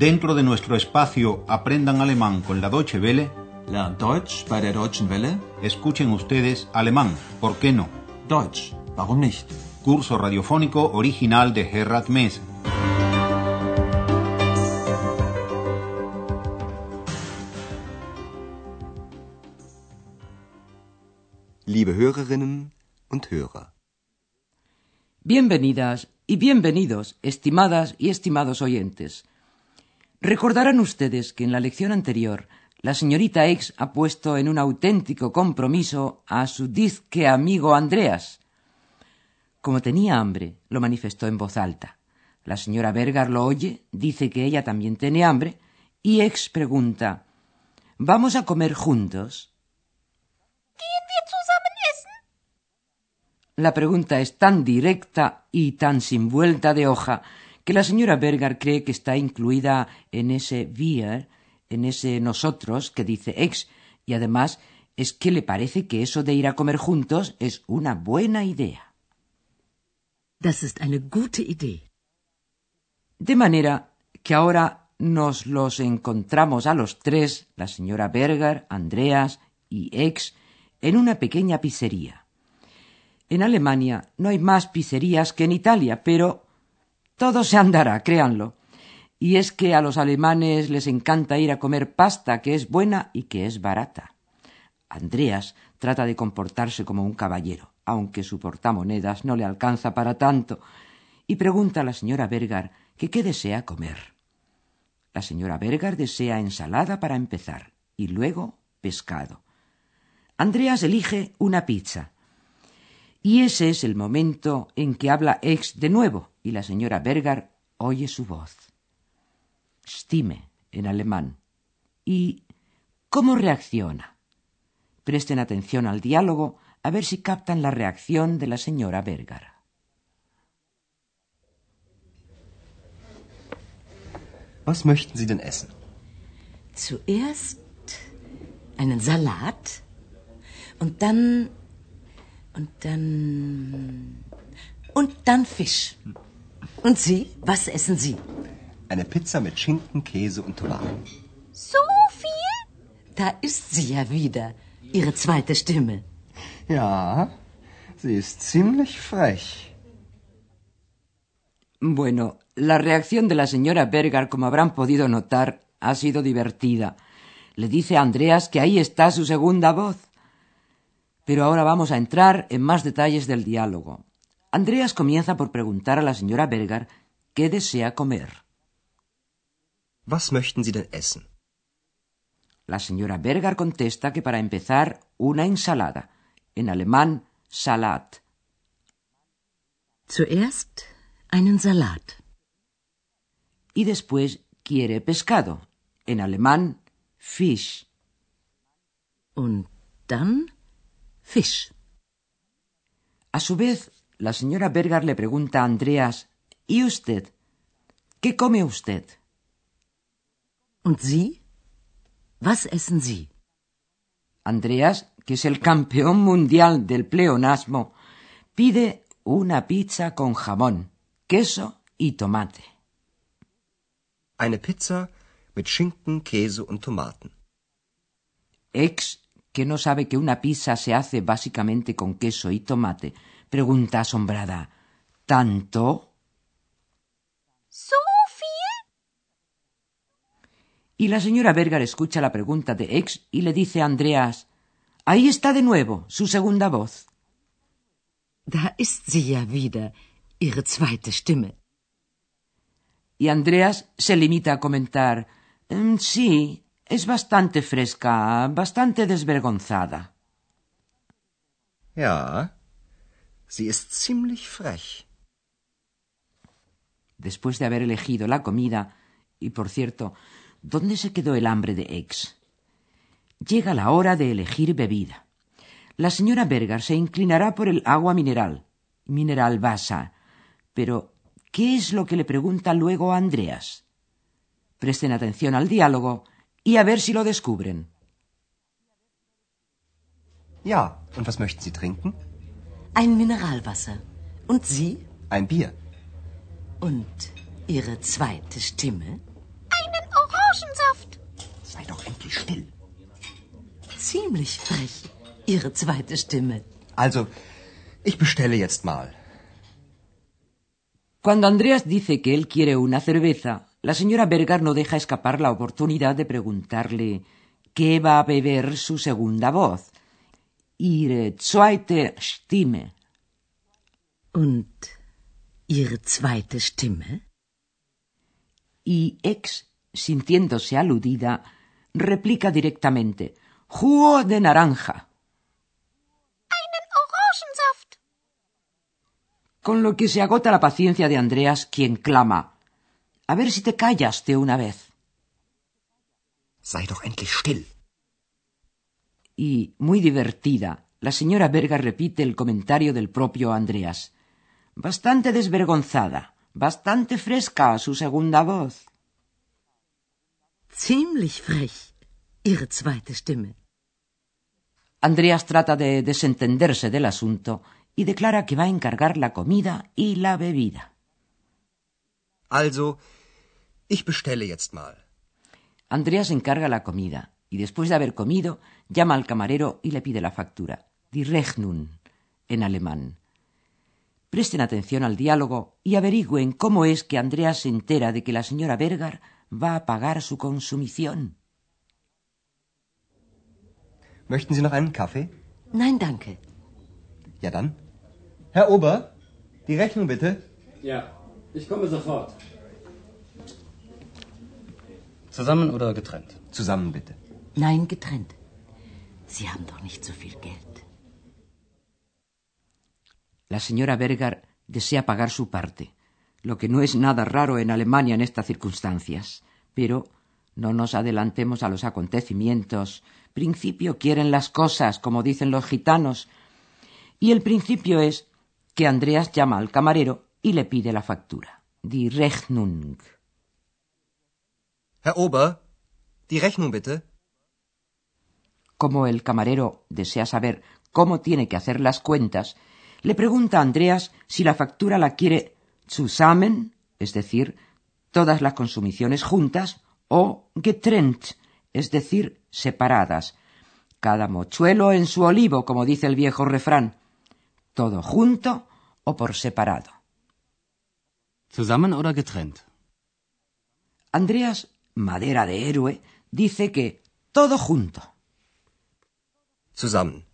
Dentro de nuestro espacio Aprendan Alemán con la Deutsche Welle, Lernt Deutsch bei der Deutschen Welle. escuchen ustedes alemán, ¿por qué no? Deutsch, warum nicht? Curso radiofónico original de Gerhard Mess. Liebe Hörerinnen und Hörer. Bienvenidas y bienvenidos, estimadas y estimados oyentes. Recordarán ustedes que en la lección anterior la señorita X ha puesto en un auténtico compromiso a su disque amigo Andreas. Como tenía hambre, lo manifestó en voz alta. La señora Bergar lo oye, dice que ella también tiene hambre, y X pregunta ¿Vamos a comer juntos? La pregunta es tan directa y tan sin vuelta de hoja que la señora Berger cree que está incluida en ese wir, en ese nosotros que dice ex, y además es que le parece que eso de ir a comer juntos es una buena idea. Das ist eine gute Idee. De manera que ahora nos los encontramos a los tres, la señora Berger, Andreas y ex, en una pequeña pizzería. En Alemania no hay más pizzerías que en Italia, pero todo se andará, créanlo. Y es que a los alemanes les encanta ir a comer pasta, que es buena y que es barata. Andreas trata de comportarse como un caballero, aunque su portamonedas no le alcanza para tanto, y pregunta a la señora Bergar que qué desea comer. La señora Bergar desea ensalada para empezar, y luego pescado. Andreas elige una pizza. Y ese es el momento en que habla Ex de nuevo y la señora Bergar oye su voz. Stimme en alemán. ¿Y cómo reacciona? Presten atención al diálogo a ver si captan la reacción de la señora Bergar. Was möchten Sie denn essen? Zuerst einen Salat und dann und dann und dann Fisch. Und Sie, was essen Sie? Eine Pizza mit Schinken, Käse und Tomaten. So viel? Da ist sie ja wieder, Ihre zweite Stimme. Ja, sie ist ziemlich frech. Bueno, la reacción de la señora Bergar, como habrán podido notar, ha sido divertida. Le dice a Andreas que ahí está su segunda voz. Pero ahora vamos a entrar en más detalles del diálogo. Andreas comienza por preguntar a la señora Bergar qué desea comer. Was möchten Sie denn essen? La señora Bergar contesta que para empezar una ensalada, en alemán Salat. Zuerst einen Salat. Y después quiere pescado, en alemán Fisch. Und dann Fisch. A su vez, la señora Bergar le pregunta a Andreas ¿Y usted? ¿Qué come usted? Und Sie? Was essen Sie? Andreas, que es el campeón mundial del pleonasmo, pide una pizza con jamón, queso y tomate. Eine Pizza mit Schinken, Käse und Tomaten. Ex, que no sabe que una pizza se hace básicamente con queso y tomate, pregunta asombrada ¿Tanto? So viel? Y la señora Bergar escucha la pregunta de Ex y le dice a Andreas Ahí está de nuevo, su segunda voz. Da ist sie ja wieder, Ihre zweite Stimme. Y Andreas se limita a comentar "Mm, Sí, es bastante fresca, bastante desvergonzada. Ja, sie ist ziemlich frech. Después de haber elegido la comida, y por cierto, ¿dónde se quedó el hambre de Ex? Llega la hora de elegir bebida. La señora Bergar se inclinará por el agua mineral, mineral basa. Pero, ¿qué es lo que le pregunta luego a Andreas? Presten atención al diálogo y a ver si lo descubren. Ja, und was möchten Sie trinken? Ein Mineralwasser. Und Sie? Ein Bier. Und Ihre zweite Stimme? Eine wie still. Ziemlich frech. Ihre zweite Stimme. Also, ich bestelle jetzt mal. Cuando Andreas dice que él quiere una cerveza, la señora Berger no deja escapar la oportunidad de preguntarle qué va a beber su segunda voz. Ihre zweite Stimme. Und Ihre zweite Stimme? Y ex, sintiéndose aludida, replica directamente jugo de naranja. Einen Orangensaft. Con lo que se agota la paciencia de Andreas, quien clama A ver si te callas de una vez. Sei doch endlich still. Y, muy divertida, la señora Berga repite el comentario del propio Andreas. Bastante desvergonzada, bastante fresca su segunda voz. Ziemlich frech. Ihre zweite Stimme. Andreas trata de desentenderse del asunto y declara que va a encargar la comida y la bebida. Also, ich bestelle jetzt mal. Andreas encarga la comida y después de haber comido llama al camarero y le pide la factura, die Rechnung, en alemán. Presten atención al diálogo y averigüen cómo es que Andreas se entera de que la señora Berger va a pagar su consumición. Möchten Sie noch einen Kaffee? Nein, danke. Ja dann. Herr Ober, die Rechnung bitte. Ja, ich komme sofort. Zusammen oder getrennt? Zusammen bitte. Nein, getrennt. Sie haben doch nicht so viel Geld. La señora Berger desea pagar su parte, lo que no es nada raro en Alemania en estas circunstancias. Pero no nos adelantemos a los acontecimientos. Principio quieren las cosas, como dicen los gitanos. Y el principio es que Andreas llama al camarero y le pide la factura. Die Rechnung. Herr Ober, die Rechnung bitte. Como el camarero desea saber cómo tiene que hacer las cuentas, le pregunta a Andreas si la factura la quiere zusammen, es decir, todas las consumiciones juntas, o getrennt, es decir, separadas. Cada mochuelo en su olivo, como dice el viejo refrán. Todo junto o por separado. Zusammen oder getrennt? Andreas, madera de héroe, dice que todo junto. Zusammen.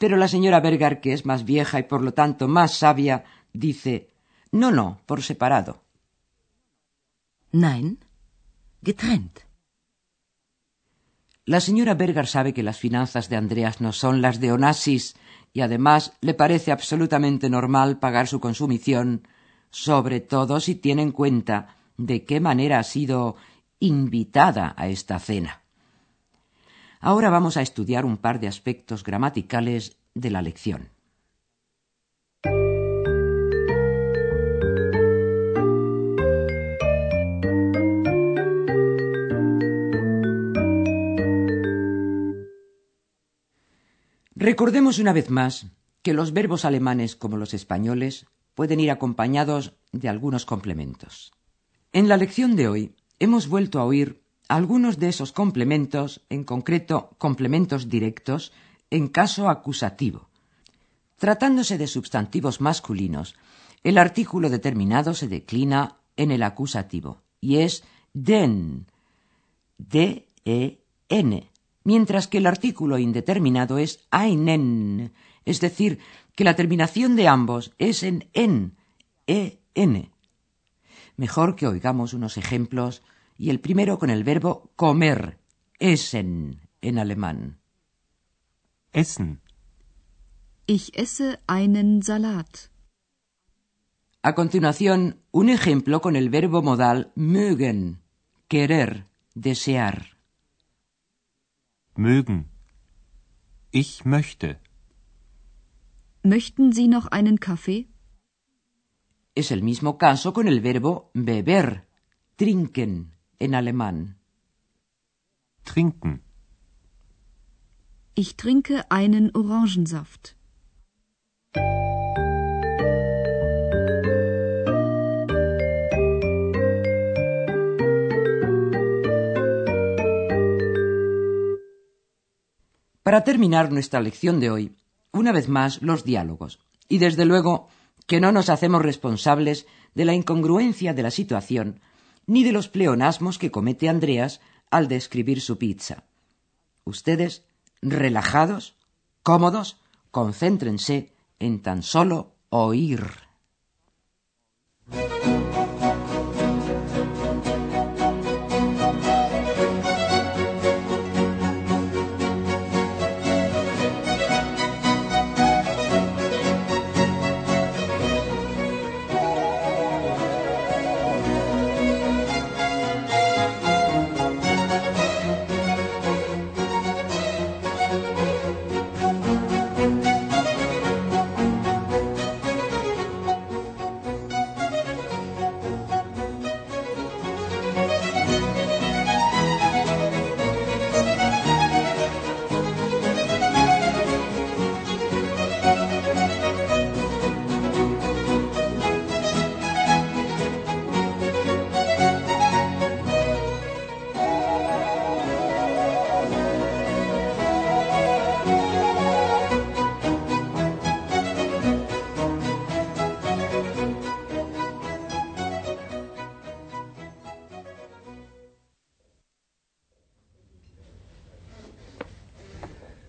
Pero la señora Berger, que es más vieja y por lo tanto más sabia, dice no, no, por separado. Nein, getrennt. La señora Berger sabe que las finanzas de Andreas no son las de Onassis y además le parece absolutamente normal pagar su consumición, sobre todo si tiene en cuenta de qué manera ha sido invitada a esta cena. Ahora vamos a estudiar un par de aspectos gramaticales de la lección. Recordemos una vez más que los verbos alemanes como los españoles pueden ir acompañados de algunos complementos. En la lección de hoy hemos vuelto a oír algunos de esos complementos, en concreto complementos directos, en caso acusativo. Tratándose de sustantivos masculinos, el artículo determinado se declina en el acusativo y es den, D-E-N, mientras que el artículo indeterminado es einen, es decir, que la terminación de ambos es en en, E-N. Mejor que oigamos unos ejemplos y el primero con el verbo comer, essen en alemán. Essen. Ich esse einen Salat. A continuación, un ejemplo con el verbo modal mögen, querer, desear. Mögen. Ich möchte. Möchten Sie noch einen Kaffee? Es el mismo caso con el verbo beber, trinken en alemán. Trinken. Ich trinke einen Orangensaft. Para terminar nuestra lección de hoy, una vez más los diálogos. Y desde luego que no nos hacemos responsables de la incongruencia de la situación ni de los pleonasmos que comete Andreas al describir su pizza. Ustedes, relajados, cómodos, concéntrense en tan solo oír.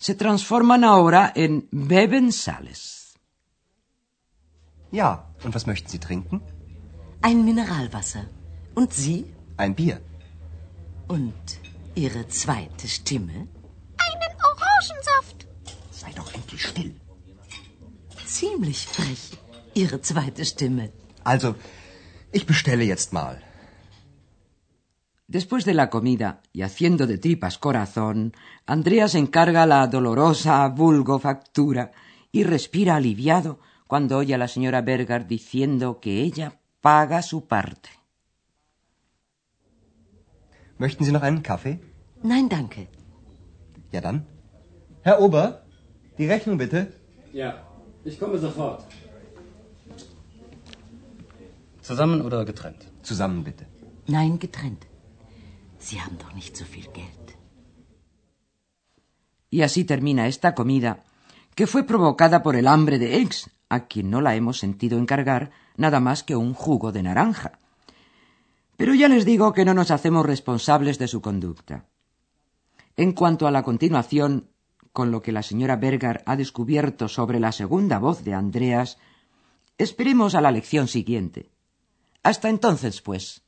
se transforman ahora en bebensales. Ja, und was möchten Sie trinken? Ein Mineralwasser. Und Sie? Ein Bier. Und Ihre zweite Stimme? Einen Orangensaft. Sei doch endlich still. Ziemlich frech, Ihre zweite Stimme. Also, ich bestelle jetzt mal. Después de la comida y haciendo de tripas corazón, Andreas encarga la dolorosa vulgo factura y respira aliviado cuando oye a la señora Berger diciendo que ella paga su parte. Möchten Sie noch einen Kaffee? Nein, danke. Ja dann. Herr Ober, die Rechnung bitte. Ja, ich komme sofort. Zusammen oder getrennt? Zusammen bitte. Nein, getrennt. Haben doch nicht so Geld. Y así termina esta comida, que fue provocada por el hambre de Ex, a quien no la hemos sentido encargar nada más que un jugo de naranja. Pero ya les digo que no nos hacemos responsables de su conducta. En cuanto a la continuación, con lo que la señora Berger ha descubierto sobre la segunda voz de Andreas, esperemos a la lección siguiente. Hasta entonces, pues.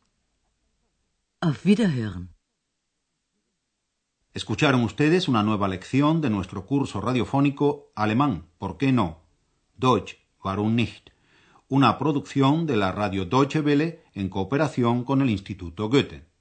Escucharon ustedes una nueva lección de nuestro curso radiofónico Alemán, ¿por qué no? Deutsch, warum nicht? Una producción de la radio Deutsche Welle en cooperación con el Instituto Goethe.